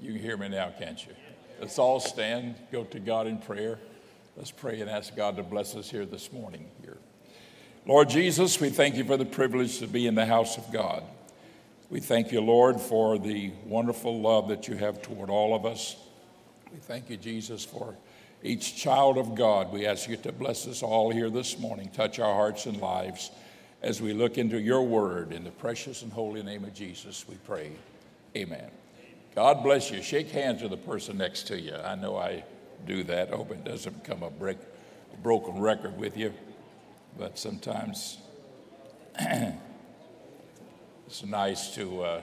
You can hear me now, can't you? Let's all stand, go to God in prayer. Let's pray and ask God to bless us here this morning. Here. Lord Jesus, we thank you for the privilege to be in the house of God. We thank you, Lord, for the wonderful love that you have toward all of us. We thank you, Jesus, for each child of God. We ask you to bless us all here this morning, touch our hearts and lives as we look into your word. In the precious and holy name of Jesus, we pray. Amen. God bless you. Shake hands with the person next to you. I know I do that. Hope it doesn't become a, break, a broken record with you. But sometimes it's nice to uh,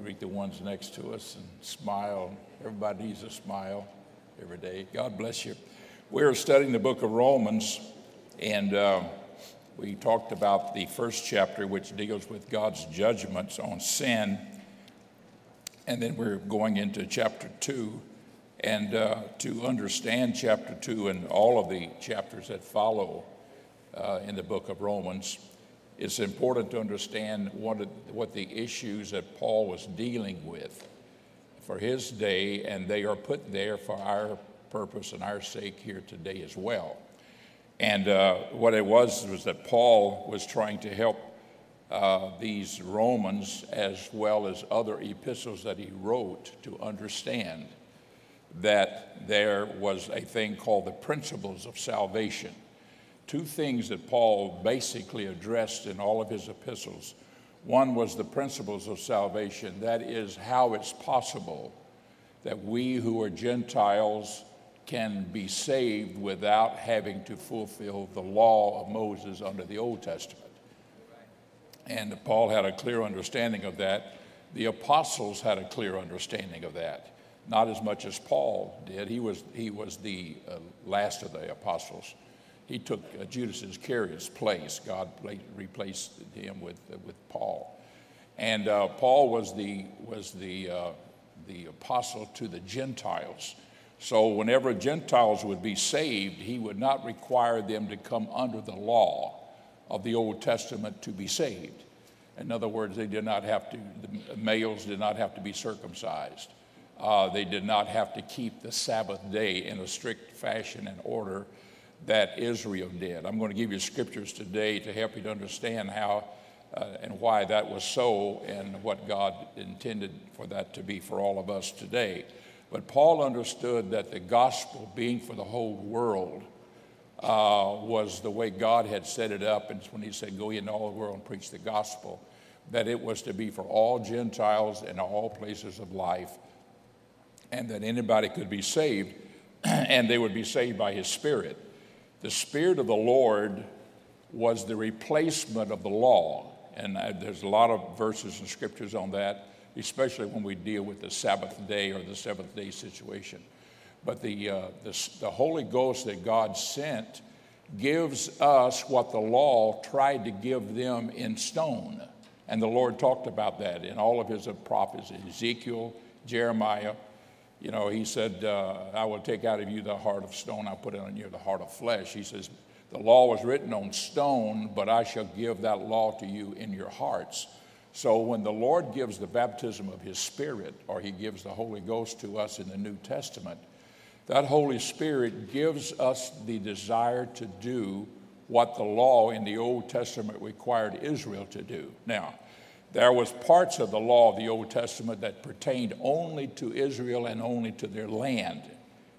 greet the ones next to us and smile. Everybody needs a smile every day. God bless you. We're studying the book of Romans, and uh, we talked about the first chapter, which deals with God's judgments on sin and then we're going into chapter two. And uh, to understand chapter two and all of the chapters that follow uh, in the book of Romans, it's important to understand what, what the issues that Paul was dealing with for his day, and they are put there for our purpose and our sake here today as well. And uh, what it was was that Paul was trying to help uh, these Romans as well as other epistles that he wrote to understand that there was a thing called the principles of salvation. Two things that Paul basically addressed in all of his epistles. One was the principles of salvation, that is, how it's possible that we who are Gentiles can be saved without having to fulfill the law of Moses under the Old Testament. And Paul had a clear understanding of that. The apostles had a clear understanding of that. Not as much as Paul did. He was, he was the uh, last of the apostles. He took uh, Judas Iscariot's place. God replaced him with, uh, with Paul. And uh, Paul was the, was the, uh, the apostle to the Gentiles. So, whenever Gentiles would be saved, he would not require them to come under the law of the Old Testament to be saved. In other words, they did not have to, the males did not have to be circumcised. Uh, they did not have to keep the Sabbath day in a strict fashion and order that Israel did. I'm going to give you scriptures today to help you to understand how uh, and why that was so and what God intended for that to be for all of us today. But Paul understood that the gospel being for the whole world uh, was the way God had set it up. And when he said, Go into all the world and preach the gospel, that it was to be for all Gentiles in all places of life, and that anybody could be saved, and they would be saved by his Spirit. The Spirit of the Lord was the replacement of the law. And uh, there's a lot of verses and scriptures on that, especially when we deal with the Sabbath day or the seventh day situation. But the, uh, the, the Holy Ghost that God sent gives us what the law tried to give them in stone. And the Lord talked about that in all of his prophets, Ezekiel, Jeremiah. You know, he said, uh, I will take out of you the heart of stone, I'll put it on you the heart of flesh. He says, The law was written on stone, but I shall give that law to you in your hearts. So when the Lord gives the baptism of his Spirit, or he gives the Holy Ghost to us in the New Testament, that Holy Spirit gives us the desire to do what the law in the Old Testament required Israel to do. Now, there was parts of the law of the Old Testament that pertained only to Israel and only to their land.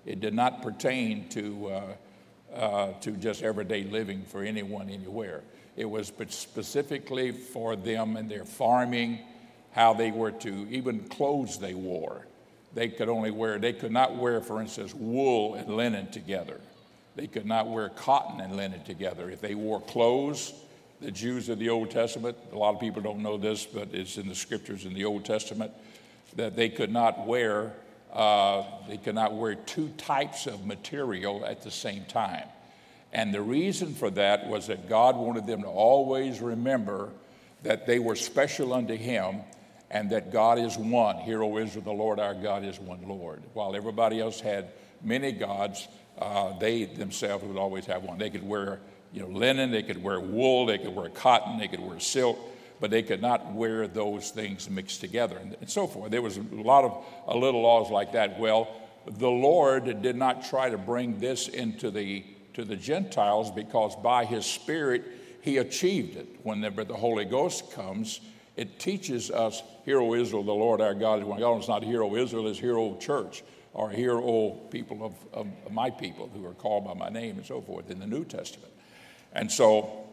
It did not pertain to, uh, uh, to just everyday living for anyone anywhere. It was specifically for them and their farming, how they were to, even clothes they wore they could only wear, they could not wear, for instance, wool and linen together. They could not wear cotton and linen together. If they wore clothes, the Jews of the Old Testament, a lot of people don't know this, but it's in the scriptures in the Old Testament, that they could not wear, uh, they could not wear two types of material at the same time. And the reason for that was that God wanted them to always remember that they were special unto Him and that God is one. Hear, O Israel, the Lord our God is one Lord. While everybody else had many gods, uh, they themselves would always have one. They could wear you know, linen, they could wear wool, they could wear cotton, they could wear silk, but they could not wear those things mixed together and, and so forth. There was a lot of a little laws like that. Well, the Lord did not try to bring this into the to the Gentiles because by his Spirit he achieved it. Whenever the Holy Ghost comes, it teaches us, Hear, O Israel, the Lord our God is one. God is not Hear, O Israel, is Hear, O church, or Hear, O people of, of my people who are called by my name, and so forth in the New Testament. And so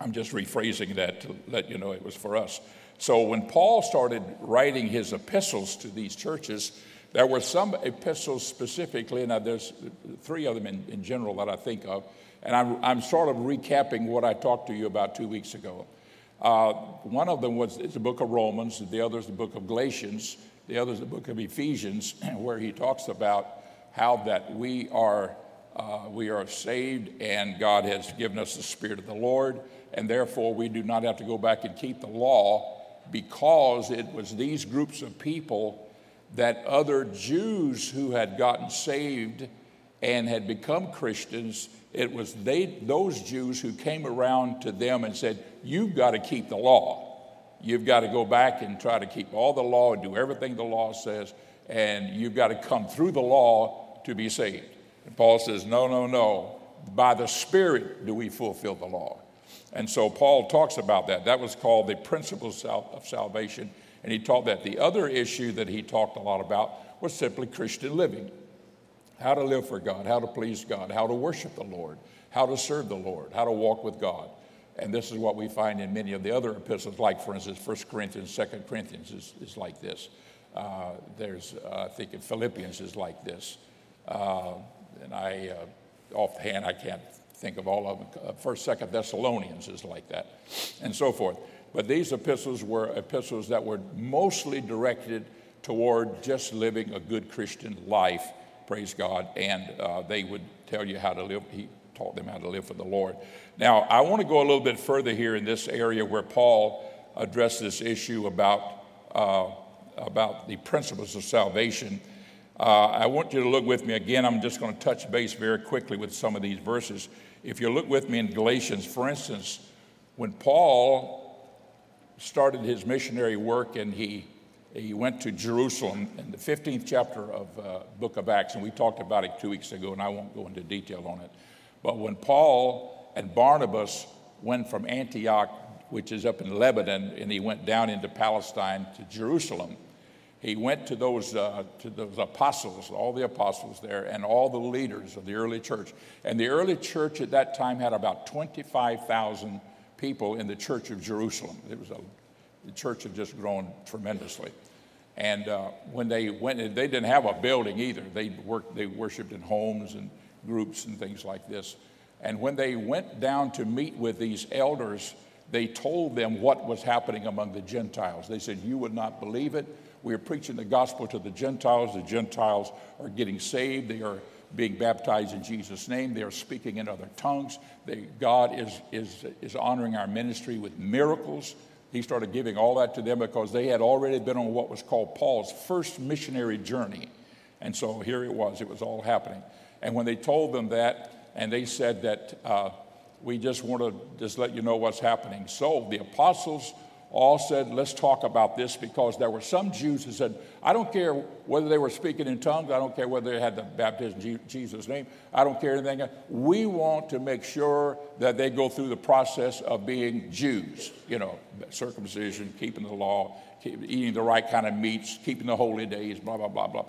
I'm just rephrasing that to let you know it was for us. So when Paul started writing his epistles to these churches, there were some epistles specifically, and there's three of them in, in general that I think of, and I'm, I'm sort of recapping what I talked to you about two weeks ago. Uh, one of them was the book of Romans, the other is the book of Galatians, the other is the book of Ephesians, where he talks about how that we are, uh, we are saved and God has given us the Spirit of the Lord, and therefore we do not have to go back and keep the law because it was these groups of people that other Jews who had gotten saved and had become Christians, it was they, those Jews who came around to them and said, You've got to keep the law. You've got to go back and try to keep all the law and do everything the law says, and you've got to come through the law to be saved. And Paul says, No, no, no. By the Spirit do we fulfill the law. And so Paul talks about that. That was called the principles of salvation and he taught that. The other issue that he talked a lot about was simply Christian living how to live for God, how to please God, how to worship the Lord, how to serve the Lord, how to walk with God. And this is what we find in many of the other epistles, like, for instance, 1 Corinthians, 2 Corinthians is, is like this. Uh, there's, uh, I think, in Philippians is like this. Uh, and I, uh, offhand, I can't think of all of them. Uh, first, Second Thessalonians is like that, and so forth. But these epistles were epistles that were mostly directed toward just living a good Christian life, praise God, and uh, they would tell you how to live. He taught them how to live for the Lord. Now, I want to go a little bit further here in this area where Paul addressed this issue about, uh, about the principles of salvation. Uh, I want you to look with me again. I'm just going to touch base very quickly with some of these verses. If you look with me in Galatians, for instance, when Paul started his missionary work and he, he went to Jerusalem in the 15th chapter of uh, book of Acts, and we talked about it two weeks ago, and I won't go into detail on it. But when Paul and Barnabas went from Antioch, which is up in Lebanon, and he went down into Palestine to Jerusalem, he went to those, uh, to those apostles, all the apostles there, and all the leaders of the early church. And the early church at that time had about 25,000 people in the church of Jerusalem. It was a, the church had just grown tremendously. And uh, when they went, they didn't have a building either. They worked, they worshipped in homes and groups and things like this. And when they went down to meet with these elders, they told them what was happening among the Gentiles. They said, You would not believe it. We are preaching the gospel to the Gentiles. The Gentiles are getting saved. They are being baptized in Jesus' name. They are speaking in other tongues. They, God is, is, is honoring our ministry with miracles. He started giving all that to them because they had already been on what was called Paul's first missionary journey. And so here it was, it was all happening. And when they told them that, and they said that uh, we just want to just let you know what's happening. So the apostles all said, let's talk about this because there were some Jews who said, I don't care whether they were speaking in tongues, I don't care whether they had the baptism in Jesus' name, I don't care anything. We want to make sure that they go through the process of being Jews, you know, circumcision, keeping the law, eating the right kind of meats, keeping the holy days, blah, blah, blah, blah.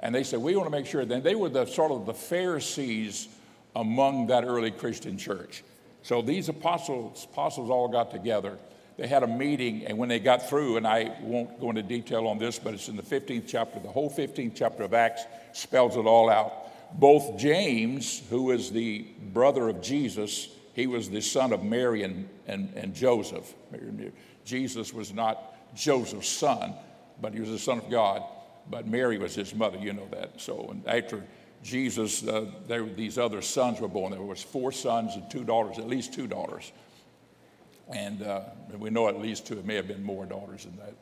And they said, we want to make sure. Then they were the sort of the Pharisees among that early Christian church. So these apostles, apostles all got together they had a meeting, and when they got through, and I won't go into detail on this, but it's in the 15th chapter, the whole 15th chapter of Acts spells it all out. Both James, who is the brother of Jesus, he was the son of Mary and, and, and Joseph. Jesus was not Joseph's son, but he was the son of God. But Mary was his mother, you know that. So and after Jesus, uh, there, these other sons were born. There was four sons and two daughters, at least two daughters. And uh, we know at least two, it may have been more daughters than that.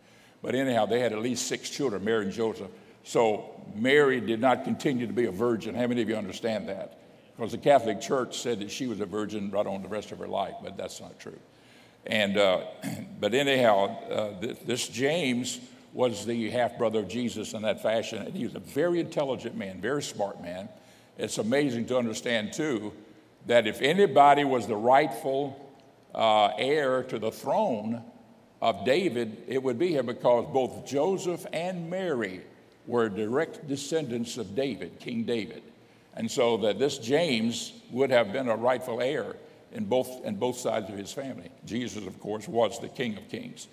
But anyhow, they had at least six children, Mary and Joseph. So Mary did not continue to be a virgin. How many of you understand that? Because the Catholic Church said that she was a virgin right on the rest of her life, but that's not true. And, uh, but anyhow, uh, th- this James was the half brother of Jesus in that fashion. And he was a very intelligent man, very smart man. It's amazing to understand, too, that if anybody was the rightful uh, heir to the throne of David, it would be him because both Joseph and Mary were direct descendants of David, King David. And so that this James would have been a rightful heir in both, in both sides of his family. Jesus, of course, was the King of Kings.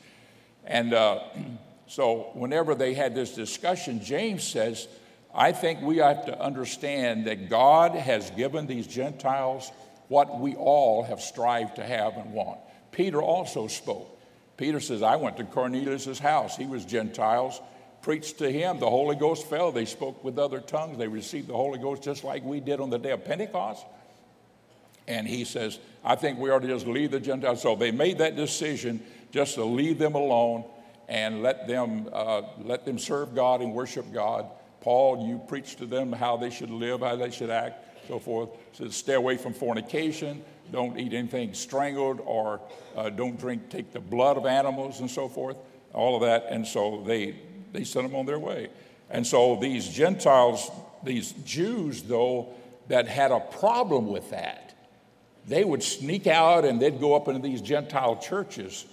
And uh, so whenever they had this discussion, James says, I think we have to understand that God has given these Gentiles what we all have strived to have and want. Peter also spoke. Peter says, I went to Cornelius' house. He was Gentiles. Preached to him. The Holy Ghost fell. They spoke with other tongues. They received the Holy Ghost just like we did on the day of Pentecost. And he says, I think we ought to just leave the Gentiles. So they made that decision just to leave them alone and let them, uh, let them serve God and worship God. Paul, you preach to them how they should live, how they should act, so forth. So stay away from fornication. Don't eat anything strangled or uh, don't drink, take the blood of animals and so forth. All of that. And so they, they sent them on their way. And so these Gentiles, these Jews, though, that had a problem with that, they would sneak out and they'd go up into these Gentile churches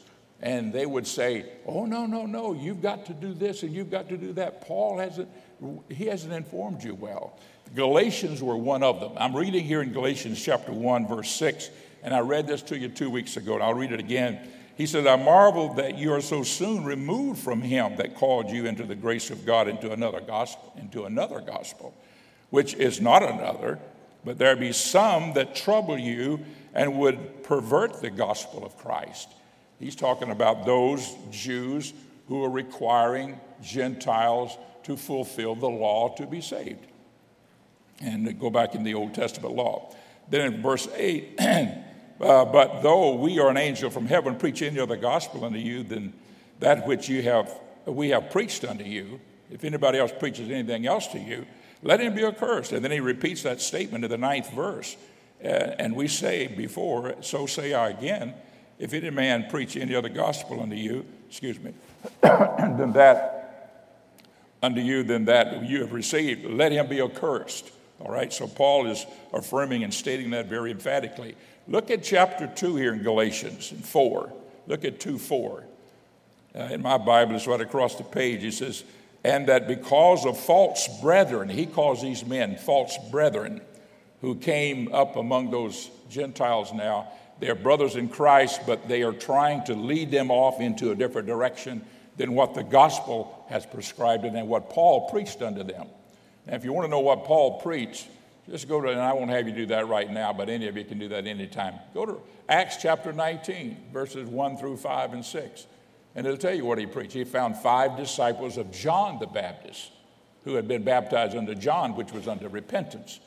and they would say, Oh, no, no, no, you've got to do this and you've got to do that. Paul hasn't, he hasn't informed you well. Galatians were one of them. I'm reading here in Galatians chapter 1, verse 6, and I read this to you two weeks ago, and I'll read it again. He said, I marvel that you are so soon removed from him that called you into the grace of God into another gospel, into another gospel, which is not another but there be some that trouble you and would pervert the gospel of Christ. He's talking about those Jews who are requiring Gentiles to fulfill the law to be saved. And go back in the Old Testament law. Then in verse 8, uh, but though we are an angel from heaven preach any other gospel unto you than that which you have, we have preached unto you, if anybody else preaches anything else to you, let him be accursed. And then he repeats that statement in the ninth verse. Uh, and we say before, so say I again, if any man preach any other gospel unto you, excuse me, than that unto you than that you have received, let him be accursed. All right, so Paul is affirming and stating that very emphatically. Look at chapter 2 here in Galatians 4. Look at 2 4. Uh, in my Bible, it's right across the page. It says, and that because of false brethren, he calls these men false brethren who came up among those Gentiles now. They're brothers in Christ, but they are trying to lead them off into a different direction than what the gospel has prescribed and what Paul preached unto them. Now, if you want to know what Paul preached, just go to, and I won't have you do that right now, but any of you can do that anytime. Go to Acts chapter 19, verses 1 through 5 and 6. And it'll tell you what he preached. He found five disciples of John the Baptist who had been baptized under John, which was under repentance.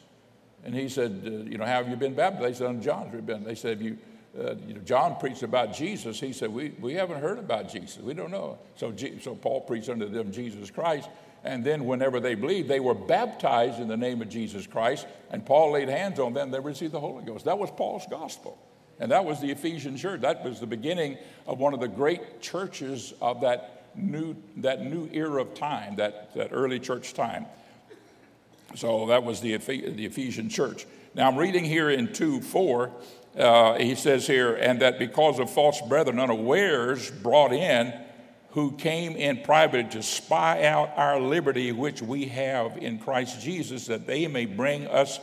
And he said, uh, You know, how have you been baptized? They said, Under John's repentance. They said, you, uh, you know, John preached about Jesus. He said, we, we haven't heard about Jesus. We don't know. So, so Paul preached unto them Jesus Christ. And then, whenever they believed, they were baptized in the name of Jesus Christ. And Paul laid hands on them. They received the Holy Ghost. That was Paul's gospel. And that was the Ephesian church. That was the beginning of one of the great churches of that new, that new era of time, that, that early church time. So that was the, the Ephesian church. Now I'm reading here in 2 4, uh, he says here, and that because of false brethren unawares brought in, who came in private to spy out our liberty which we have in Christ Jesus, that they may bring us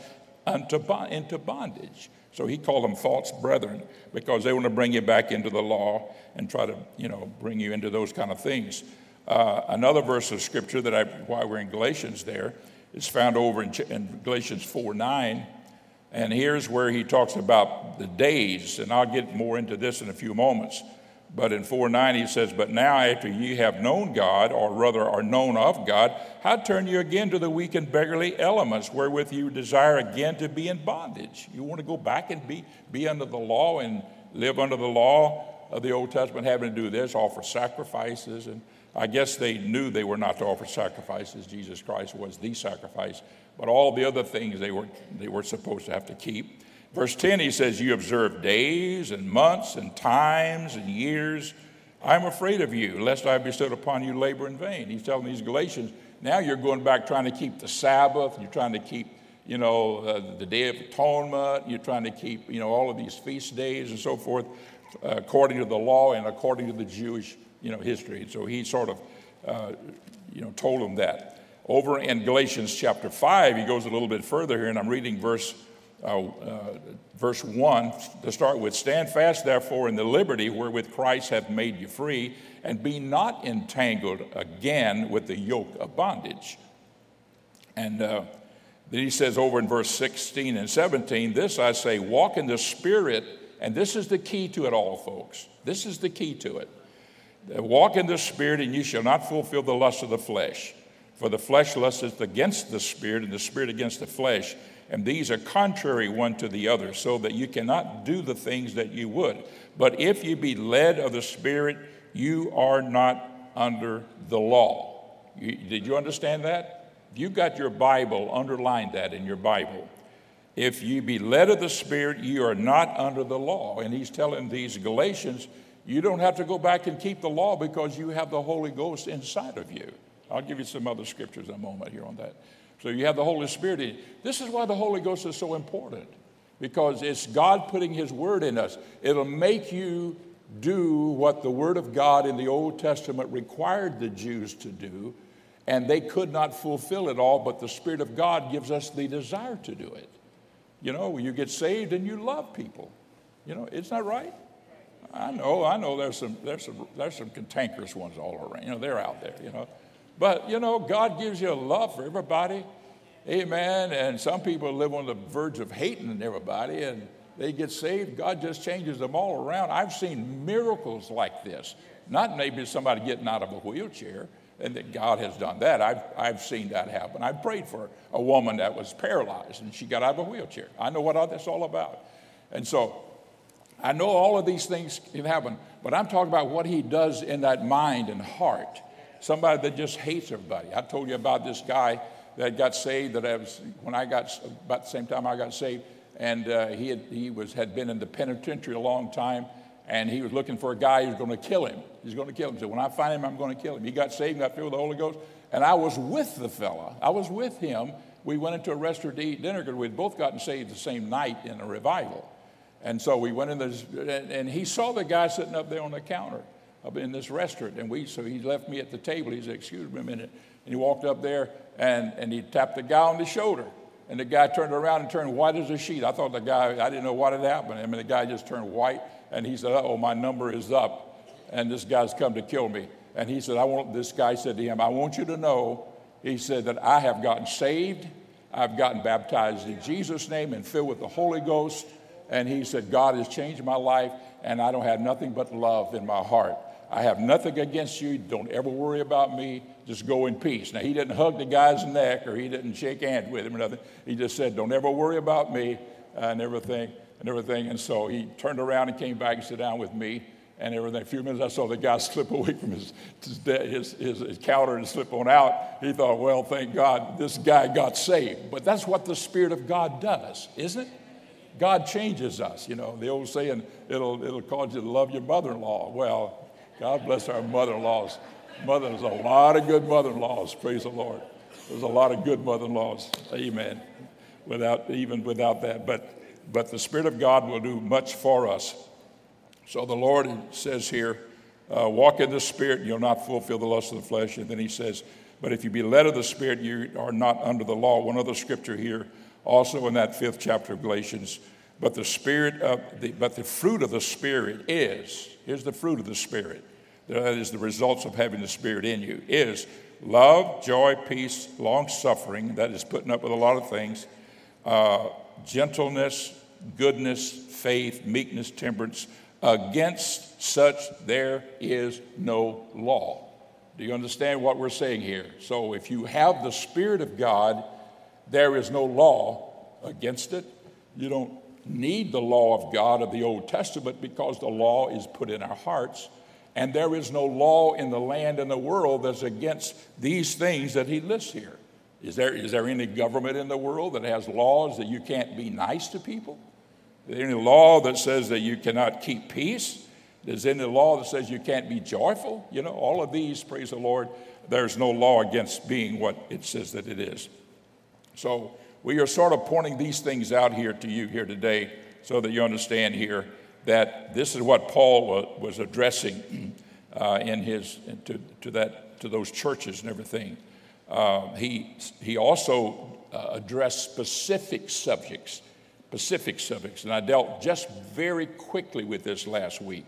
unto, into bondage. So he called them false brethren because they want to bring you back into the law and try to, you know, bring you into those kind of things. Uh, another verse of scripture that I, why we're in Galatians there, is found over in, in Galatians 4 9. And here's where he talks about the days, and I'll get more into this in a few moments. But in 4 9, he says, But now after ye have known God, or rather are known of God, how turn you again to the weak and beggarly elements wherewith you desire again to be in bondage? You want to go back and be, be under the law and live under the law of the Old Testament, having to do this, offer sacrifices. And I guess they knew they were not to offer sacrifices. Jesus Christ was the sacrifice. But all the other things they were, they were supposed to have to keep. Verse 10, he says, You observe days and months and times and years. I'm afraid of you, lest I bestowed upon you labor in vain. He's telling these Galatians, now you're going back trying to keep the Sabbath, you're trying to keep, you know, uh, the Day of Atonement, you're trying to keep, you know, all of these feast days and so forth, uh, according to the law and according to the Jewish, you know, history. And so he sort of, uh, you know, told them that. Over in Galatians chapter 5, he goes a little bit further here, and I'm reading verse uh, uh, verse 1 to start with Stand fast, therefore, in the liberty wherewith Christ hath made you free, and be not entangled again with the yoke of bondage. And uh, then he says over in verse 16 and 17, This I say, walk in the Spirit, and this is the key to it all, folks. This is the key to it. Walk in the Spirit, and you shall not fulfill the lust of the flesh. For the flesh lusteth against the Spirit, and the Spirit against the flesh and these are contrary one to the other, so that you cannot do the things that you would. But if you be led of the Spirit, you are not under the law. You, did you understand that? You got your Bible, underline that in your Bible. If you be led of the Spirit, you are not under the law. And he's telling these Galatians, you don't have to go back and keep the law because you have the Holy Ghost inside of you. I'll give you some other scriptures in a moment here on that. So you have the Holy Spirit in you. This is why the Holy Ghost is so important because it's God putting His Word in us. It'll make you do what the Word of God in the Old Testament required the Jews to do, and they could not fulfill it all, but the Spirit of God gives us the desire to do it. You know, you get saved and you love people, you know, isn't that right? I know, I know there's some, there's some, there's some cantankerous ones all around. You know, they're out there, you know. But, you know, God gives you a love for everybody. Amen. And some people live on the verge of hating everybody and they get saved. God just changes them all around. I've seen miracles like this. Not maybe somebody getting out of a wheelchair, and that God has done that. I've, I've seen that happen. I prayed for a woman that was paralyzed and she got out of a wheelchair. I know what that's all about. And so I know all of these things can happen, but I'm talking about what he does in that mind and heart somebody that just hates everybody. I told you about this guy that got saved that I was, when I got, about the same time I got saved, and uh, he, had, he was, had been in the penitentiary a long time, and he was looking for a guy who's going to kill him. He's going to kill him. So when I find him, I'm going to kill him. He got saved and got filled with the Holy Ghost, and I was with the fella. I was with him. We went into a restaurant to eat dinner because we'd both gotten saved the same night in a revival. And so we went in this, and he saw the guy sitting up there on the counter in this restaurant. And we, so he left me at the table. He said, Excuse me a minute. And he walked up there and, and he tapped the guy on the shoulder. And the guy turned around and turned white as a sheet. I thought the guy, I didn't know what had happened. I mean, the guy just turned white and he said, Oh, my number is up. And this guy's come to kill me. And he said, I want, this guy said to him, I want you to know, he said, that I have gotten saved. I've gotten baptized in Jesus' name and filled with the Holy Ghost. And he said, God has changed my life, and I don't have nothing but love in my heart. I have nothing against you. Don't ever worry about me. Just go in peace. Now, he didn't hug the guy's neck or he didn't shake hands with him or nothing. He just said, Don't ever worry about me and everything and everything. And so he turned around and came back and sat down with me and everything. A few minutes, I saw the guy slip away from his, his, his, his, counter and slip on out. He thought, well, thank God this guy got saved. But that's what the Spirit of God does, isn't it? God changes us. You know, the old saying, it'll, it'll cause you to love your mother in law. Well, God bless our mother in laws. Mother, there's a lot of good mother in laws, praise the Lord. There's a lot of good mother in laws, amen. Without, even without that. But, but the Spirit of God will do much for us. So the Lord says here, uh, walk in the Spirit, and you'll not fulfill the lust of the flesh. And then he says, but if you be led of the Spirit, you are not under the law. One other scripture here, also in that fifth chapter of Galatians. But the Spirit of the, but the fruit of the Spirit is, here's the fruit of the Spirit that is the results of having the Spirit in you, is love, joy, peace, long suffering, that is putting up with a lot of things, uh, gentleness, goodness, faith, meekness, temperance. Against such there is no law. Do you understand what we're saying here? So if you have the Spirit of God, there is no law against it. You don't need the law of God of the Old Testament because the law is put in our hearts and there is no law in the land and the world that's against these things that he lists here. Is there, is there any government in the world that has laws that you can't be nice to people? Is there any law that says that you cannot keep peace? Is there any law that says you can't be joyful? You know, all of these, praise the Lord, there's no law against being what it says that it is. So we are sort of pointing these things out here to you here today so that you understand here that this is what Paul was addressing uh, in his to, to, that to those churches and everything. Uh, he he also uh, addressed specific subjects, specific subjects, and I dealt just very quickly with this last week,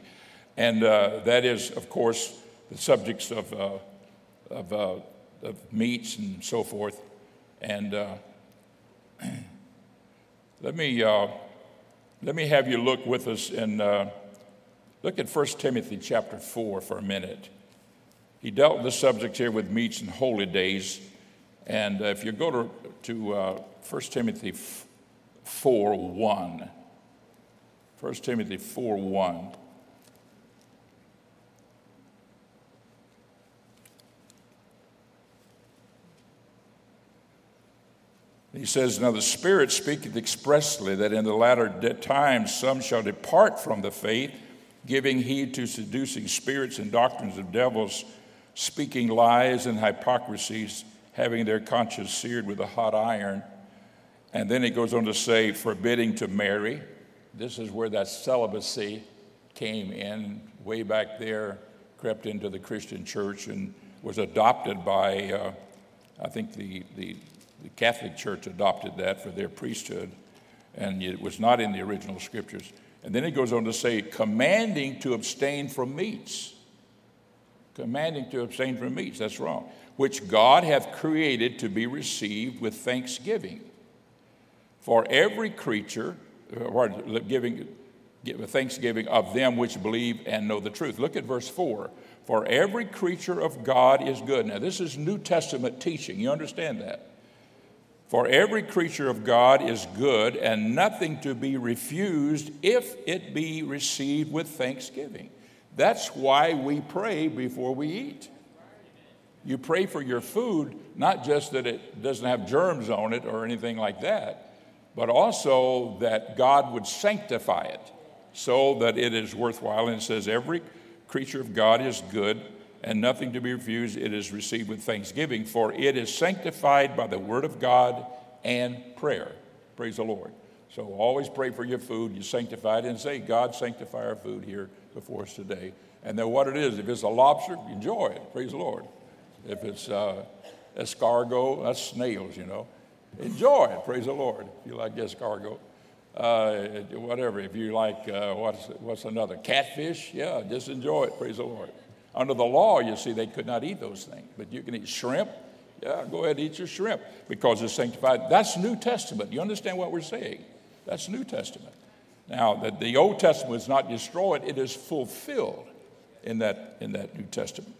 and uh, that is, of course, the subjects of uh, of, uh, of meats and so forth, and let me let me have you look with us and uh, look at 1 Timothy chapter 4 for a minute. He dealt with the subject here with meats and holy days. And uh, if you go to, to uh, 1 Timothy 4 1, 1 Timothy 4 1. He says, Now the Spirit speaketh expressly that in the latter times some shall depart from the faith, giving heed to seducing spirits and doctrines of devils, speaking lies and hypocrisies, having their conscience seared with a hot iron. And then he goes on to say, forbidding to marry. This is where that celibacy came in, way back there, crept into the Christian church, and was adopted by, uh, I think, the, the the Catholic Church adopted that for their priesthood, and it was not in the original scriptures. And then it goes on to say, commanding to abstain from meats. Commanding to abstain from meats, that's wrong. Which God hath created to be received with thanksgiving. For every creature, uh, giving, thanksgiving of them which believe and know the truth. Look at verse 4. For every creature of God is good. Now, this is New Testament teaching. You understand that? For every creature of God is good and nothing to be refused if it be received with thanksgiving. That's why we pray before we eat. You pray for your food, not just that it doesn't have germs on it or anything like that, but also that God would sanctify it so that it is worthwhile. And it says, Every creature of God is good and nothing to be refused. It is received with thanksgiving, for it is sanctified by the word of God and prayer. Praise the Lord. So always pray for your food. You sanctify it and say, God, sanctify our food here before us today. And then what it is, if it's a lobster, enjoy it. Praise the Lord. If it's uh, escargot, that's snails, you know. Enjoy it. Praise the Lord. If you like escargot. Uh, whatever. If you like, uh, what's, what's another? Catfish? Yeah, just enjoy it. Praise the Lord. Under the law, you see, they could not eat those things. But you can eat shrimp. Yeah, go ahead eat your shrimp because it's sanctified. That's New Testament. You understand what we're saying? That's New Testament. Now, that the Old Testament is not destroyed, it is fulfilled in that, in that New Testament.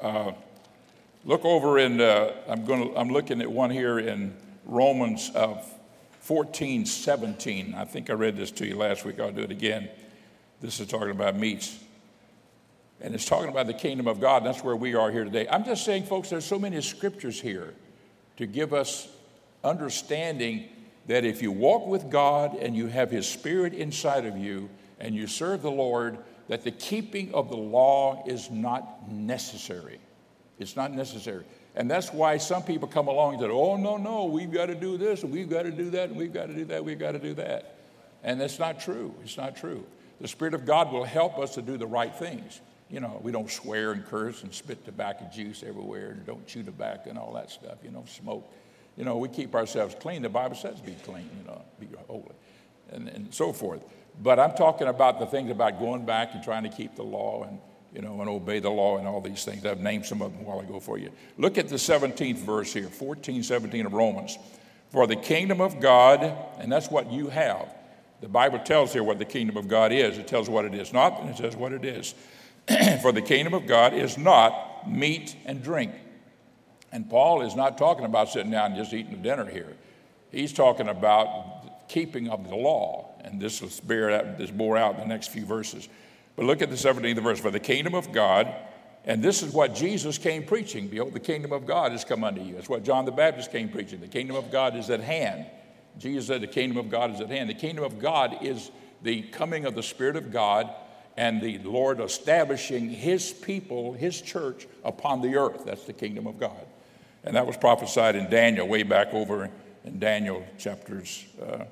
Uh, look over in, uh, I'm, gonna, I'm looking at one here in Romans uh, 14, 17. I think I read this to you last week. I'll do it again. This is talking about meats and it's talking about the kingdom of God. That's where we are here today. I'm just saying, folks, there's so many scriptures here to give us understanding that if you walk with God and you have His Spirit inside of you and you serve the Lord, that the keeping of the law is not necessary. It's not necessary. And that's why some people come along and say, oh, no, no, we've got to do this, and we've got to do that, and we've got to do that, we've got to do that. And that's not true. It's not true. The Spirit of God will help us to do the right things you know, we don't swear and curse and spit tobacco juice everywhere and don't chew tobacco and all that stuff, you know, smoke. You know, we keep ourselves clean. The Bible says be clean, you know, be holy, and, and so forth. But I'm talking about the things about going back and trying to keep the law and, you know, and obey the law and all these things. I've named some of them while ago for you. Look at the 17th verse here, 14, 17 of Romans. For the kingdom of God, and that's what you have. The Bible tells here what the kingdom of God is. It tells what it is not, and it says what it is. For the kingdom of God is not meat and drink. And Paul is not talking about sitting down and just eating a dinner here. He's talking about keeping of the law. And this will bear out, this bore out in the next few verses. But look at the 17th verse. For the kingdom of God, and this is what Jesus came preaching. Behold, the kingdom of God has come unto you. That's what John the Baptist came preaching. The kingdom of God is at hand. Jesus said the kingdom of God is at hand. The kingdom of God is the coming of the Spirit of God and the Lord establishing his people, his church upon the earth. That's the kingdom of God. And that was prophesied in Daniel, way back over in Daniel chapters, uh,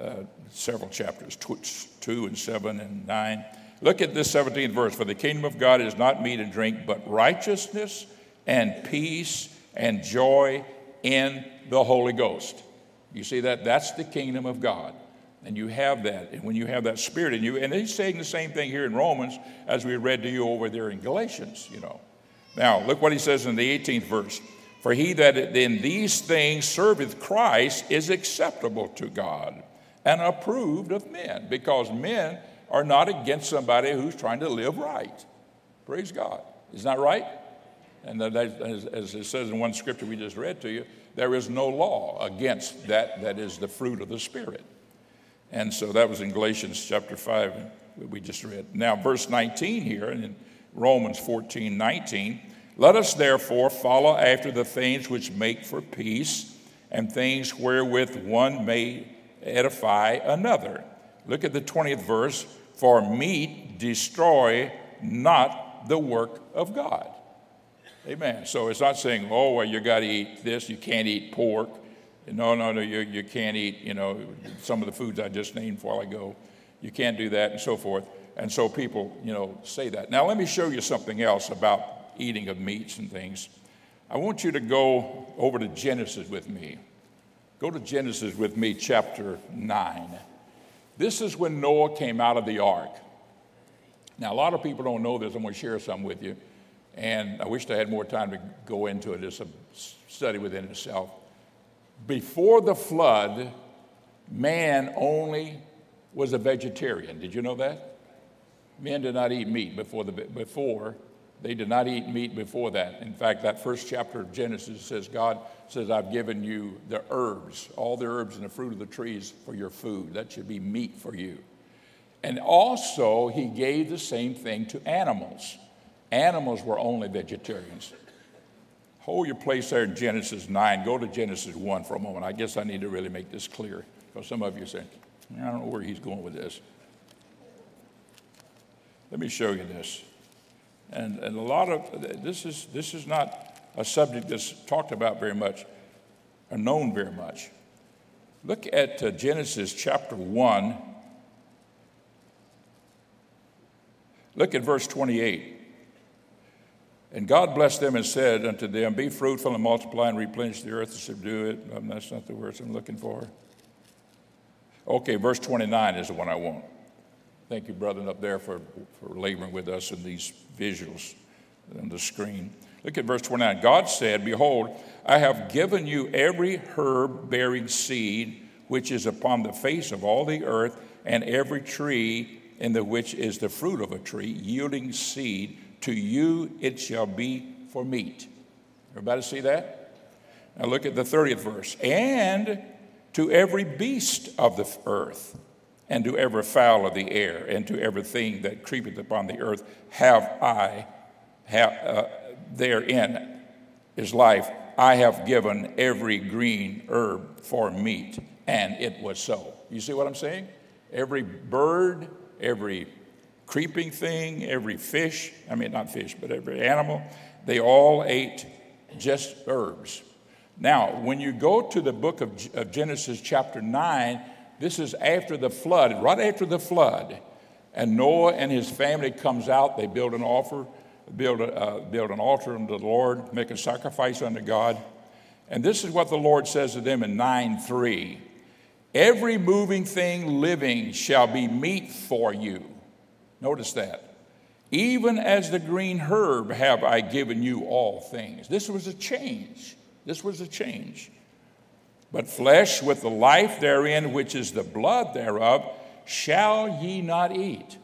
uh, several chapters, two and seven and nine. Look at this 17th verse. For the kingdom of God is not meat and drink, but righteousness and peace and joy in the Holy Ghost. You see that? That's the kingdom of God. And you have that. And when you have that spirit in you, and he's saying the same thing here in Romans as we read to you over there in Galatians, you know. Now, look what he says in the 18th verse. For he that in these things serveth Christ is acceptable to God and approved of men, because men are not against somebody who's trying to live right. Praise God. Isn't that right? And that, as, it says in one scripture we just read to you, there is no law against that that is the fruit of the Spirit. And so that was in Galatians chapter 5, we just read. Now, verse 19 here, in Romans 14 19, let us therefore follow after the things which make for peace and things wherewith one may edify another. Look at the 20th verse for meat destroy not the work of God. Amen. So it's not saying, oh, well, you got to eat this, you can't eat pork. No, no, no, you, you can't eat, you know, some of the foods I just named a I go. You can't do that and so forth. And so people, you know, say that. Now, let me show you something else about eating of meats and things. I want you to go over to Genesis with me. Go to Genesis with me, chapter 9. This is when Noah came out of the ark. Now, a lot of people don't know this. I'm going to share some with you. And I wish I had more time to go into it. It's a study within itself. Before the flood, man only was a vegetarian. Did you know that? Men did not eat meat before the before they did not eat meat before that. In fact, that first chapter of Genesis says God says, "I've given you the herbs, all the herbs and the fruit of the trees for your food. That should be meat for you." And also, he gave the same thing to animals. Animals were only vegetarians. Hold your place there in Genesis 9. Go to Genesis 1 for a moment. I guess I need to really make this clear because some of you say, I don't know where he's going with this. Let me show you this. And, and a lot of this is, this is not a subject that's talked about very much or known very much. Look at uh, Genesis chapter 1. Look at verse 28. And God blessed them and said unto them, Be fruitful and multiply and replenish the earth and subdue it. Um, that's not the words I'm looking for. Okay, verse 29 is the one I want. Thank you, brethren, up there for, for laboring with us in these visuals on the screen. Look at verse 29. God said, Behold, I have given you every herb bearing seed which is upon the face of all the earth, and every tree in the which is the fruit of a tree, yielding seed to you it shall be for meat. Everybody see that? Now look at the 30th verse. And to every beast of the earth, and to every fowl of the air, and to everything that creepeth upon the earth, have I, have, uh, therein is life. I have given every green herb for meat, and it was so. You see what I'm saying? Every bird, every creeping thing, every fish, I mean, not fish, but every animal, they all ate just herbs. Now, when you go to the book of, of Genesis, chapter 9, this is after the flood, right after the flood. And Noah and his family comes out, they build an altar, build, a, uh, build an altar unto the Lord, make a sacrifice unto God. And this is what the Lord says to them in 9 3. Every moving thing living shall be meat for you. Notice that. Even as the green herb have I given you all things. This was a change. This was a change. But flesh with the life therein, which is the blood thereof, shall ye not eat.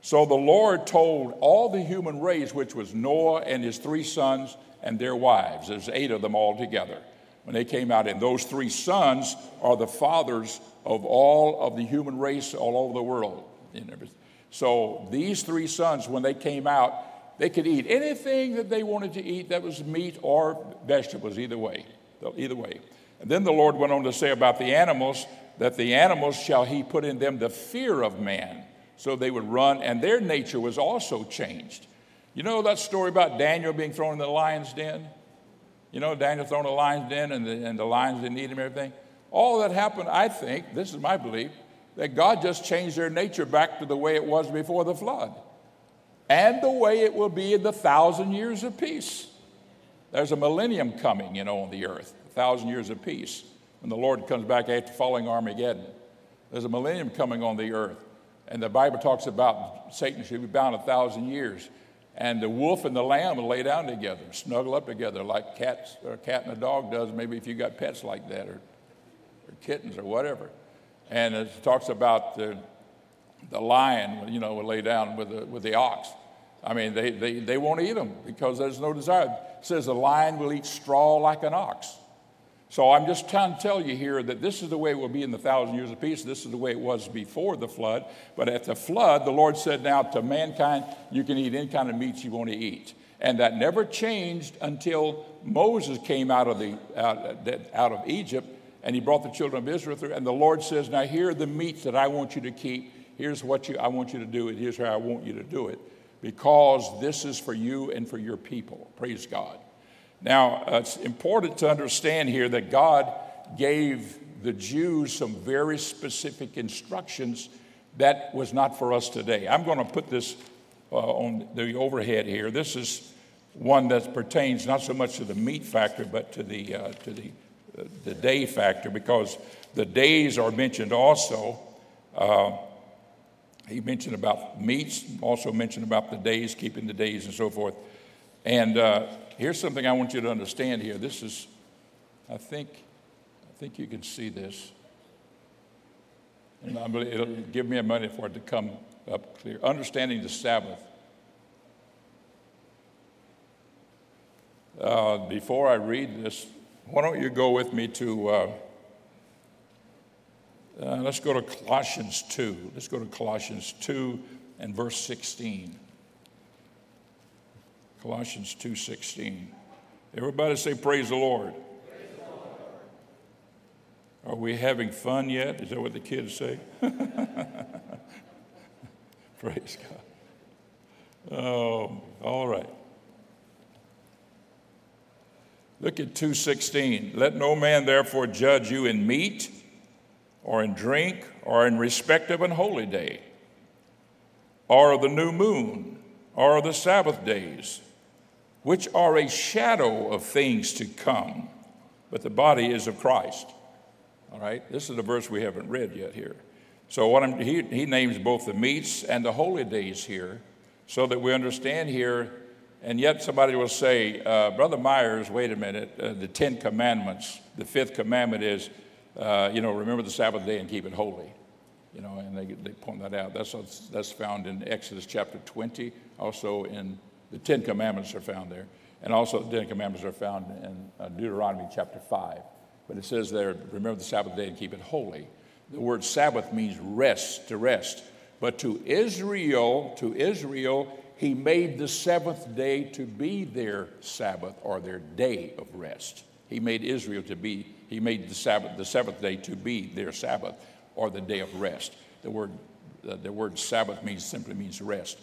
So the Lord told all the human race, which was Noah and his three sons and their wives, there's eight of them all together, when they came out. And those three sons are the fathers of all of the human race all over the world. So these three sons, when they came out, they could eat anything that they wanted to eat that was meat or vegetables, either way. Either way. And then the Lord went on to say about the animals that the animals shall he put in them the fear of man, so they would run, and their nature was also changed. You know that story about Daniel being thrown in the lion's den? You know, Daniel thrown in the lion's den, and the, and the lions didn't eat him everything? All that happened, I think, this is my belief, that God just changed their nature back to the way it was before the flood and the way it will be in the thousand years of peace. There's a millennium coming, you know, on the earth, a thousand years of peace, when the Lord comes back after falling Armageddon. There's a millennium coming on the earth. And the Bible talks about Satan should be bound a thousand years. And the wolf and the lamb will lay down together, snuggle up together like cats or a cat and a dog does, maybe if you got pets like that, or, or kittens or whatever. And it talks about the, the lion, you know, will lay down with the, with the ox. I mean, they, they, they won't eat them because there's no desire. It says the lion will eat straw like an ox. So I'm just trying to tell you here that this is the way it will be in the thousand years of peace. This is the way it was before the flood. But at the flood, the Lord said, Now to mankind, you can eat any kind of meat you want to eat. And that never changed until Moses came out of, the, out, out of Egypt and he brought the children of Israel through. And the Lord says, Now here are the meats that I want you to keep. Here's what you, I want you to do and Here's how I want you to do it. Because this is for you and for your people. Praise God. Now, uh, it's important to understand here that God gave the Jews some very specific instructions that was not for us today. I'm going to put this uh, on the overhead here. This is one that pertains not so much to the meat factor, but to the, uh, to the the day factor because the days are mentioned also. Uh, he mentioned about meats, also mentioned about the days, keeping the days, and so forth. And uh, here's something I want you to understand here. This is, I think, I think you can see this. And it'll give me a minute for it to come up clear. Understanding the Sabbath. Uh, before I read this, why don't you go with me to, uh, uh, let's go to Colossians 2. Let's go to Colossians 2 and verse 16. Colossians 2:16. Everybody say praise the Lord. Praise the Lord. Are we having fun yet? Is that what the kids say? praise God. Oh, all right. Look at 2:16. Let no man therefore judge you in meat or in drink or in respect of an holy day or of the new moon or of the Sabbath days, which are a shadow of things to come, but the body is of Christ. All right, this is the verse we haven't read yet here. So what I'm, he, he names both the meats and the holy days here, so that we understand here and yet somebody will say, uh, Brother Myers, wait a minute, uh, the Ten Commandments, the fifth commandment is, uh, you know, remember the Sabbath day and keep it holy. You know, and they, they point that out. That's, that's found in Exodus chapter 20. Also in the Ten Commandments are found there. And also the Ten Commandments are found in uh, Deuteronomy chapter 5. But it says there, remember the Sabbath day and keep it holy. The word Sabbath means rest, to rest. But to Israel, to Israel, he made the seventh day to be their Sabbath or their day of rest. He made Israel to be, he made the Sabbath, the seventh day to be their Sabbath or the day of rest. The word, the word Sabbath means simply means rest.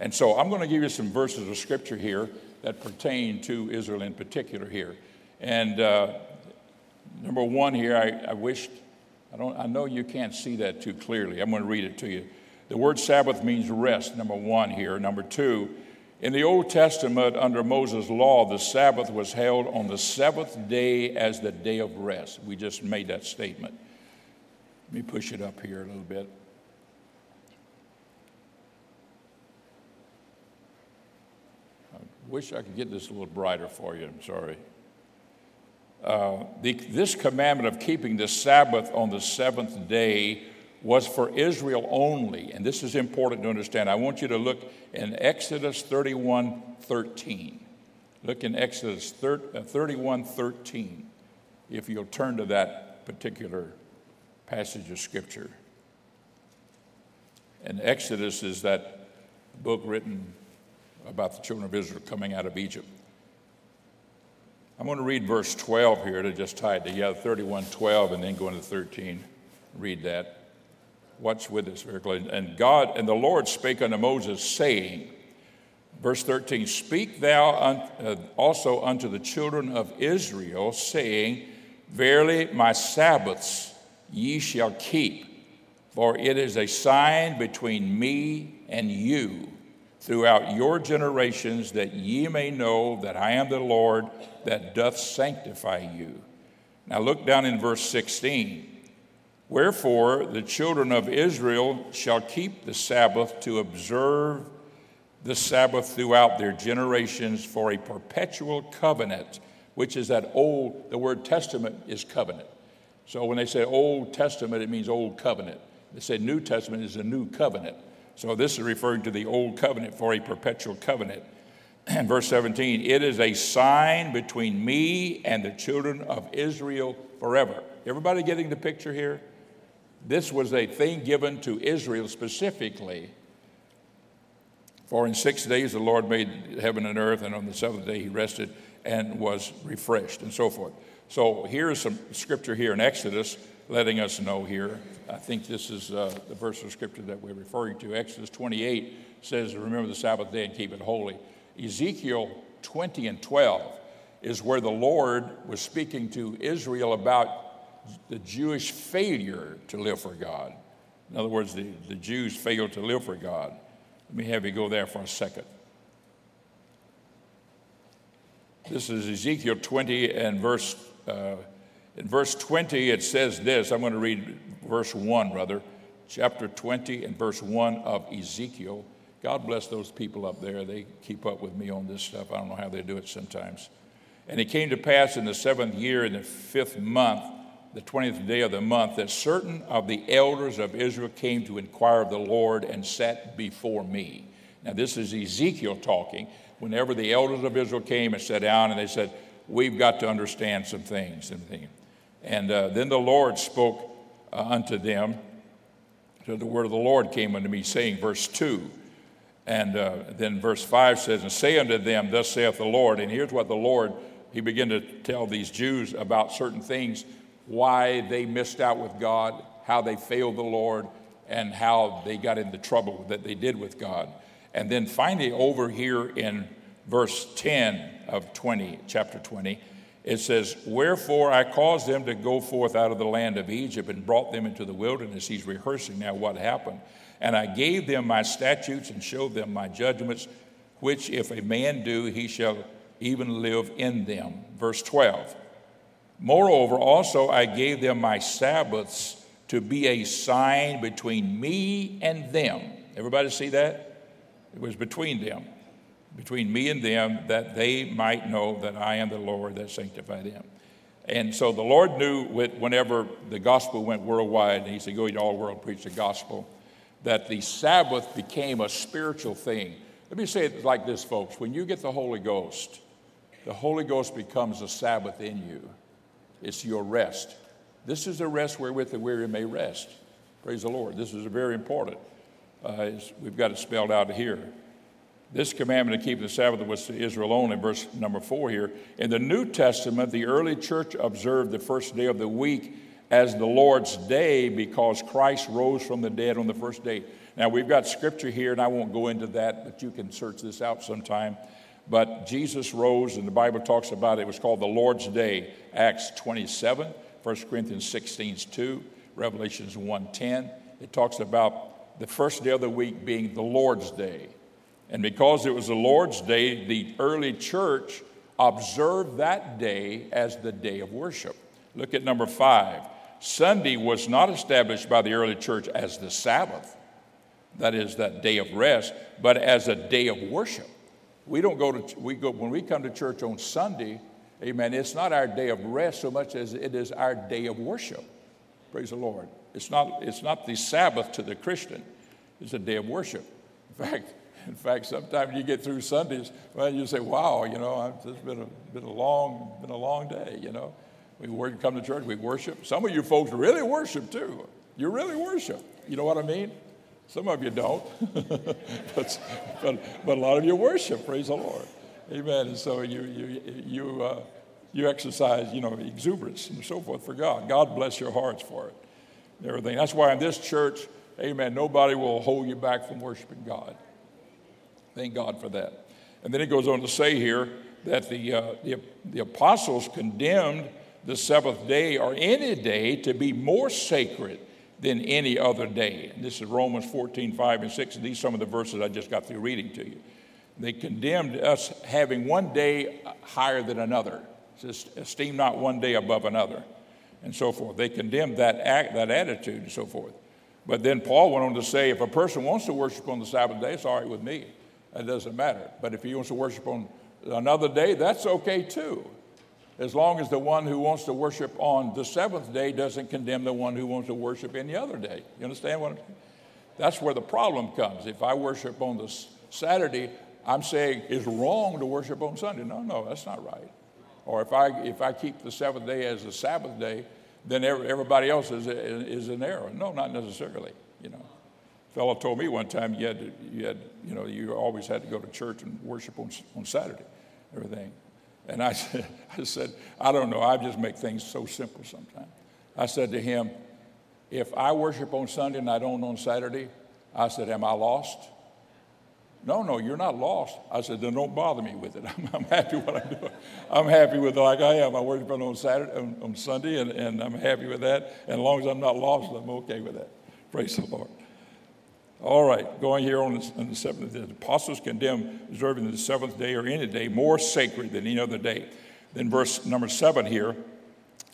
And so I'm going to give you some verses of scripture here that pertain to Israel in particular here. And uh, number one here, I, I wish, I, don't, I know you can't see that too clearly. I'm going to read it to you. The word Sabbath means rest, number one here. Number two, in the Old Testament, under Moses' law, the Sabbath was held on the seventh day as the day of rest. We just made that statement. Let me push it up here a little bit. I wish I could get this a little brighter for you. I'm sorry. Uh, the, this commandment of keeping the Sabbath on the seventh day was for Israel only. And this is important to understand. I want you to look in Exodus 31 13. Look in Exodus uh, 31 13, if you'll turn to that particular passage of Scripture. And Exodus is that book written about the children of Israel coming out of Egypt. I'm going to read verse 12 here to just tie it together 31 12, and then go into 13. Read that. Watch with us very closely. And God, and the Lord spake unto Moses, saying, Verse 13, Speak thou uh, also unto the children of Israel, saying, Verily my Sabbaths ye shall keep, for it is a sign between me and you throughout your generations, that ye may know that I am the Lord that doth sanctify you. Now look down in verse 16. Wherefore the children of Israel shall keep the Sabbath to observe the Sabbath throughout their generations for a perpetual covenant, which is that old, the word testament is covenant. So when they say Old Testament, it means Old Covenant. They say New Testament is a new covenant. So this is referring to the old covenant for a perpetual covenant. And verse 17, it is a sign between me and the children of Israel forever. Everybody getting the picture here? This was a thing given to Israel specifically. For in six days the Lord made heaven and earth, and on the seventh day he rested and was refreshed, and so forth. So here's some scripture here in Exodus letting us know here. I think this is uh, the verse of scripture that we're referring to. Exodus 28 says, Remember the Sabbath day and keep it holy. Ezekiel 20 and 12 is where the Lord was speaking to Israel about the Jewish failure to live for God. In other words, the, the Jews failed to live for God. Let me have you go there for a second. This is Ezekiel 20 and verse uh, in verse 20, it says this. I'm going to read verse 1, rather, chapter 20 and verse 1 of Ezekiel. God bless those people up there. They keep up with me on this stuff. I don't know how they do it sometimes. And it came to pass in the seventh year, in the fifth month, the 20th day of the month, that certain of the elders of Israel came to inquire of the Lord and sat before me. Now, this is Ezekiel talking. Whenever the elders of Israel came and sat down, and they said, We've got to understand some things. And uh, then the Lord spoke uh, unto them. So the word of the Lord came unto me, saying, verse 2. And uh, then verse 5 says, And say unto them, Thus saith the Lord. And here's what the Lord, he began to tell these Jews about certain things, why they missed out with God, how they failed the Lord, and how they got into trouble that they did with God. And then finally, over here in verse 10 of 20, chapter 20, it says, Wherefore I caused them to go forth out of the land of Egypt and brought them into the wilderness. He's rehearsing now what happened. And I gave them my statutes and showed them my judgments, which if a man do, he shall even live in them. Verse 12. Moreover, also I gave them my Sabbaths to be a sign between me and them. Everybody see that? It was between them between me and them that they might know that I am the Lord that sanctified them. And so the Lord knew whenever the gospel went worldwide, and he said, Go to all the world, preach the gospel, that the Sabbath became a spiritual thing. Let me say it like this, folks. When you get the Holy Ghost, the Holy Ghost becomes a Sabbath in you. It's your rest. This is the rest wherewith the weary may rest. Praise the Lord. This is very important. Uh, we've got it spelled out here. This commandment to keep the Sabbath was to Israel only, verse number four here. In the New Testament, the early church observed the first day of the week as the Lord's day because Christ rose from the dead on the first day. Now, we've got scripture here, and I won't go into that, but you can search this out sometime. But Jesus rose, and the Bible talks about it. It was called the Lord's Day, Acts 27, 1 Corinthians 16, 2, Revelations 1:10. It talks about the first day of the week being the Lord's Day. And because it was the Lord's day, the early church observed that day as the day of worship. Look at number five. Sunday was not established by the early church as the Sabbath, that is, that day of rest, but as a day of worship. We don't go to, we go, when we come to church on Sunday, amen, it's not our day of rest so much as it is our day of worship. Praise the Lord. It's not, it's not the Sabbath to the Christian, it's a day of worship. In fact, in fact, sometimes you get through Sundays, well, you say, wow, you know, it's been a, been a, long, been a long day, you know. We come to church, we worship. Some of you folks really worship too. You really worship. You know what I mean? Some of you don't, but, but, but a lot of you worship, praise the Lord. Amen. And so you, you, you, uh, you exercise, you know, exuberance and so forth for God. God bless your hearts for it. Everything. That's why in this church, amen, nobody will hold you back from worshiping God. Thank God for that. And then it goes on to say here that the, uh, the, the apostles condemned the seventh day or any day to be more sacred than any other day. And this is Romans 14, 5 and 6. And these are some of the verses I just got through reading to you. They condemned us having one day higher than another. Just esteem not one day above another, and so forth. They condemned that, act, that attitude and so forth. But then Paul went on to say if a person wants to worship on the Sabbath day, it's all right with me. It doesn't matter. But if he wants to worship on another day, that's okay too. As long as the one who wants to worship on the seventh day doesn't condemn the one who wants to worship any other day. You understand what I'm saying? That's where the problem comes. If I worship on the Saturday, I'm saying it's wrong to worship on Sunday. No, no, that's not right. Or if I, if I keep the seventh day as a Sabbath day, then everybody else is, is in error. No, not necessarily, you know. A fellow told me one time you had, to, you had, you know, you always had to go to church and worship on, on Saturday, everything. And I said, I said, I don't know, I just make things so simple sometimes. I said to him, if I worship on Sunday and I don't on Saturday, I said, am I lost? No, no, you're not lost. I said, then don't bother me with it. I'm, I'm happy what I'm doing. I'm happy with it like I am. I worship on Saturday, on, on Sunday, and, and I'm happy with that. And as long as I'm not lost, I'm okay with that. Praise the Lord. All right, going here on the, on the seventh, the apostles condemn observing the seventh day or any day more sacred than any other day. Then verse number seven here,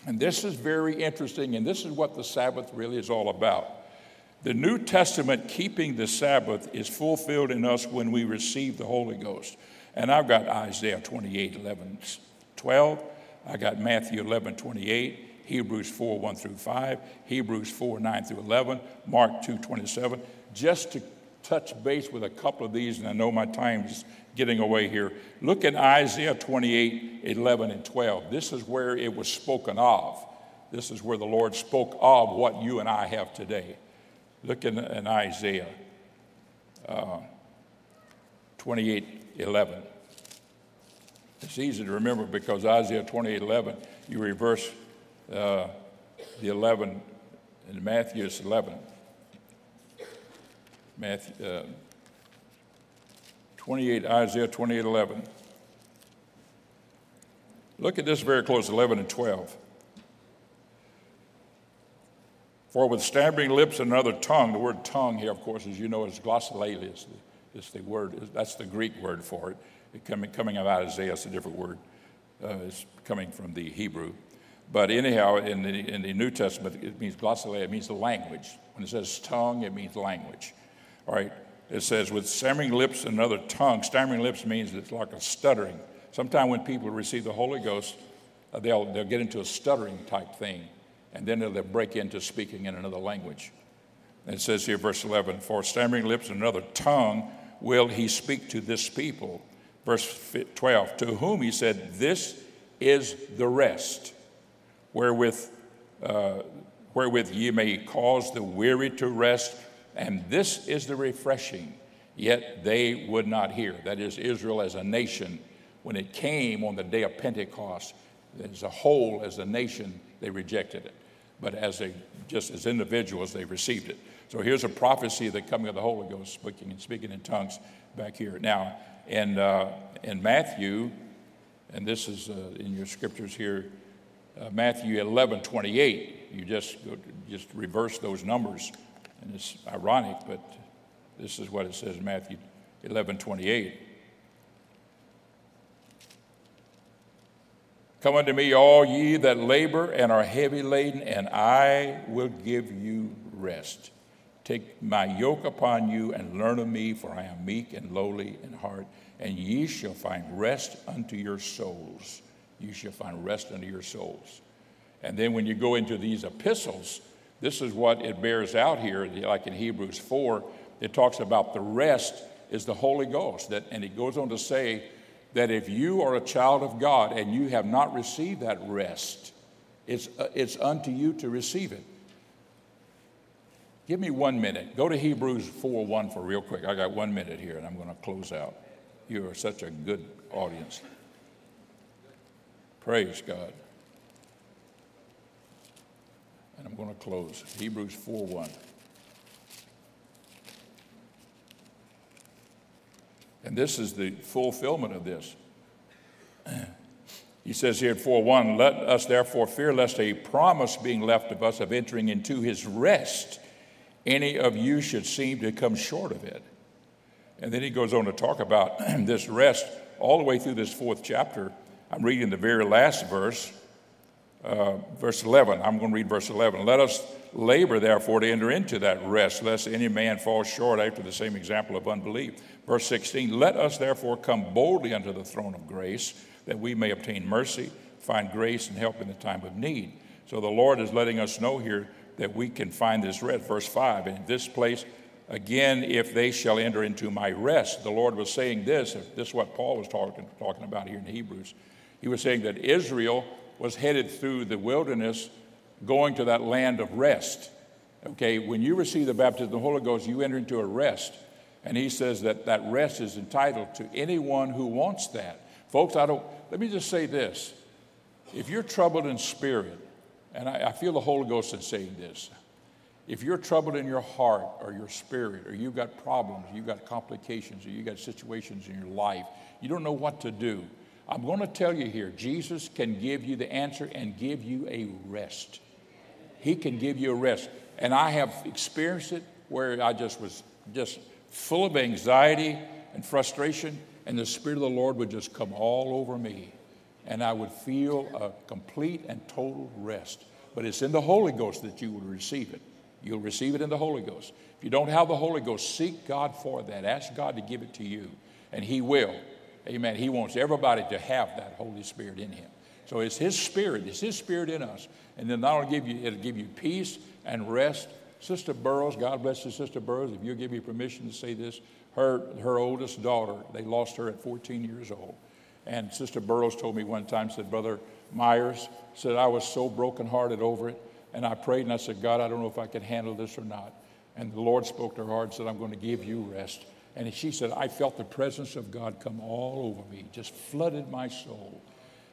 and this is very interesting, and this is what the Sabbath really is all about. The New Testament keeping the Sabbath is fulfilled in us when we receive the Holy Ghost. And I've got Isaiah 28, 11, 12. I got Matthew 11, 28, Hebrews 4, 1 through 5, Hebrews 4, 9 through 11, Mark 2, 27. Just to touch base with a couple of these, and I know my time is getting away here. Look at Isaiah 28, 11, and 12. This is where it was spoken of. This is where the Lord spoke of what you and I have today. Look in, in Isaiah uh, 28 11. It's easy to remember because Isaiah 28 11, you reverse uh, the 11 in Matthew, it's 11. Matthew, uh, 28, Isaiah 28 11. Look at this very close 11 and 12. For with stammering lips and another tongue, the word tongue here, of course, as you know, is glossolalia. It's the word, that's the Greek word for it. it coming, coming out of Isaiah, it's a different word. Uh, it's coming from the Hebrew. But anyhow, in the, in the New Testament, it means glossolalia, it means the language. When it says tongue, it means language. All right, it says with stammering lips and another tongue. Stammering lips means it's like a stuttering. Sometimes when people receive the Holy Ghost, uh, they'll, they'll get into a stuttering type thing and then they'll break into speaking in another language. It says here, verse 11, for stammering lips and another tongue will he speak to this people. Verse 12, to whom he said, This is the rest, wherewith, uh, wherewith ye may cause the weary to rest, and this is the refreshing. Yet they would not hear. That is, Israel as a nation, when it came on the day of Pentecost, as a whole, as a nation, they rejected it. But as they, just as individuals, they received it. So here's a prophecy of the coming of the Holy Ghost, speaking and speaking in tongues back here. Now, in, uh, in Matthew, and this is uh, in your scriptures here, uh, Matthew 11, 28, you just, go, just reverse those numbers. And it's ironic, but this is what it says in Matthew 11, 28. Come unto me, all ye that labor and are heavy laden, and I will give you rest. Take my yoke upon you and learn of me, for I am meek and lowly in heart, and ye shall find rest unto your souls. You shall find rest unto your souls. And then when you go into these epistles, this is what it bears out here, like in Hebrews 4, it talks about the rest is the Holy Ghost. That, and it goes on to say, that if you are a child of God and you have not received that rest, it's, uh, it's unto you to receive it. Give me one minute. Go to Hebrews 4 1 for real quick. I got one minute here and I'm going to close out. You are such a good audience. Praise God. And I'm going to close. Hebrews 4 1. And this is the fulfillment of this. He says here at 4 1, let us therefore fear lest a promise being left of us of entering into his rest, any of you should seem to come short of it. And then he goes on to talk about this rest all the way through this fourth chapter. I'm reading the very last verse, uh, verse 11. I'm going to read verse 11. Let us labor, therefore, to enter into that rest, lest any man fall short after the same example of unbelief. Verse 16 Let us, therefore, come boldly unto the throne of grace, that we may obtain mercy, find grace, and help in the time of need. So the Lord is letting us know here that we can find this rest. Verse 5 In this place, again, if they shall enter into my rest. The Lord was saying this, this is what Paul was talking, talking about here in Hebrews. He was saying that Israel was headed through the wilderness going to that land of rest. Okay, when you receive the baptism of the Holy Ghost, you enter into a rest. And he says that that rest is entitled to anyone who wants that. Folks, I don't, let me just say this. If you're troubled in spirit, and I, I feel the Holy Ghost in saying this, if you're troubled in your heart or your spirit, or you've got problems, you've got complications, or you've got situations in your life, you don't know what to do, I'm going to tell you here Jesus can give you the answer and give you a rest. He can give you a rest. And I have experienced it where I just was just full of anxiety and frustration, and the Spirit of the Lord would just come all over me. And I would feel a complete and total rest. But it's in the Holy Ghost that you will receive it. You'll receive it in the Holy Ghost. If you don't have the Holy Ghost, seek God for that. Ask God to give it to you, and He will. Amen. He wants everybody to have that Holy Spirit in him. So it's His Spirit, it's His Spirit in us. And then that'll give you, it'll give you peace and rest. Sister Burroughs, God bless you, Sister Burroughs, if you'll give me permission to say this, her, her oldest daughter, they lost her at 14 years old. And Sister Burroughs told me one time, said, Brother Myers, said, I was so brokenhearted over it. And I prayed and I said, God, I don't know if I can handle this or not. And the Lord spoke to her heart and said, I'm going to give you rest. And she said, I felt the presence of God come all over me, just flooded my soul.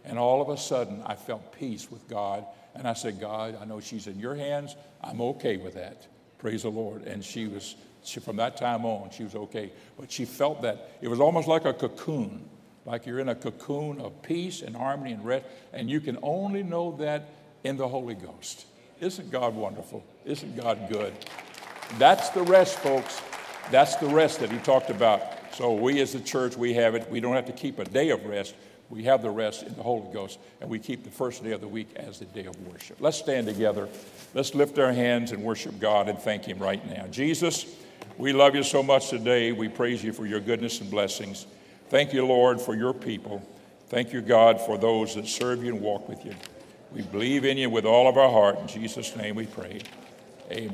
And all of a sudden, I felt peace with God. And I said, God, I know she's in your hands. I'm okay with that. Praise the Lord. And she was, she, from that time on, she was okay. But she felt that it was almost like a cocoon, like you're in a cocoon of peace and harmony and rest. And you can only know that in the Holy Ghost. Isn't God wonderful? Isn't God good? That's the rest, folks. That's the rest that he talked about. So we as the church, we have it. We don't have to keep a day of rest. We have the rest in the Holy Ghost, and we keep the first day of the week as the day of worship. Let's stand together. Let's lift our hands and worship God and thank Him right now. Jesus, we love you so much today. We praise you for your goodness and blessings. Thank you, Lord, for your people. Thank you, God, for those that serve you and walk with you. We believe in you with all of our heart. In Jesus' name we pray. Amen.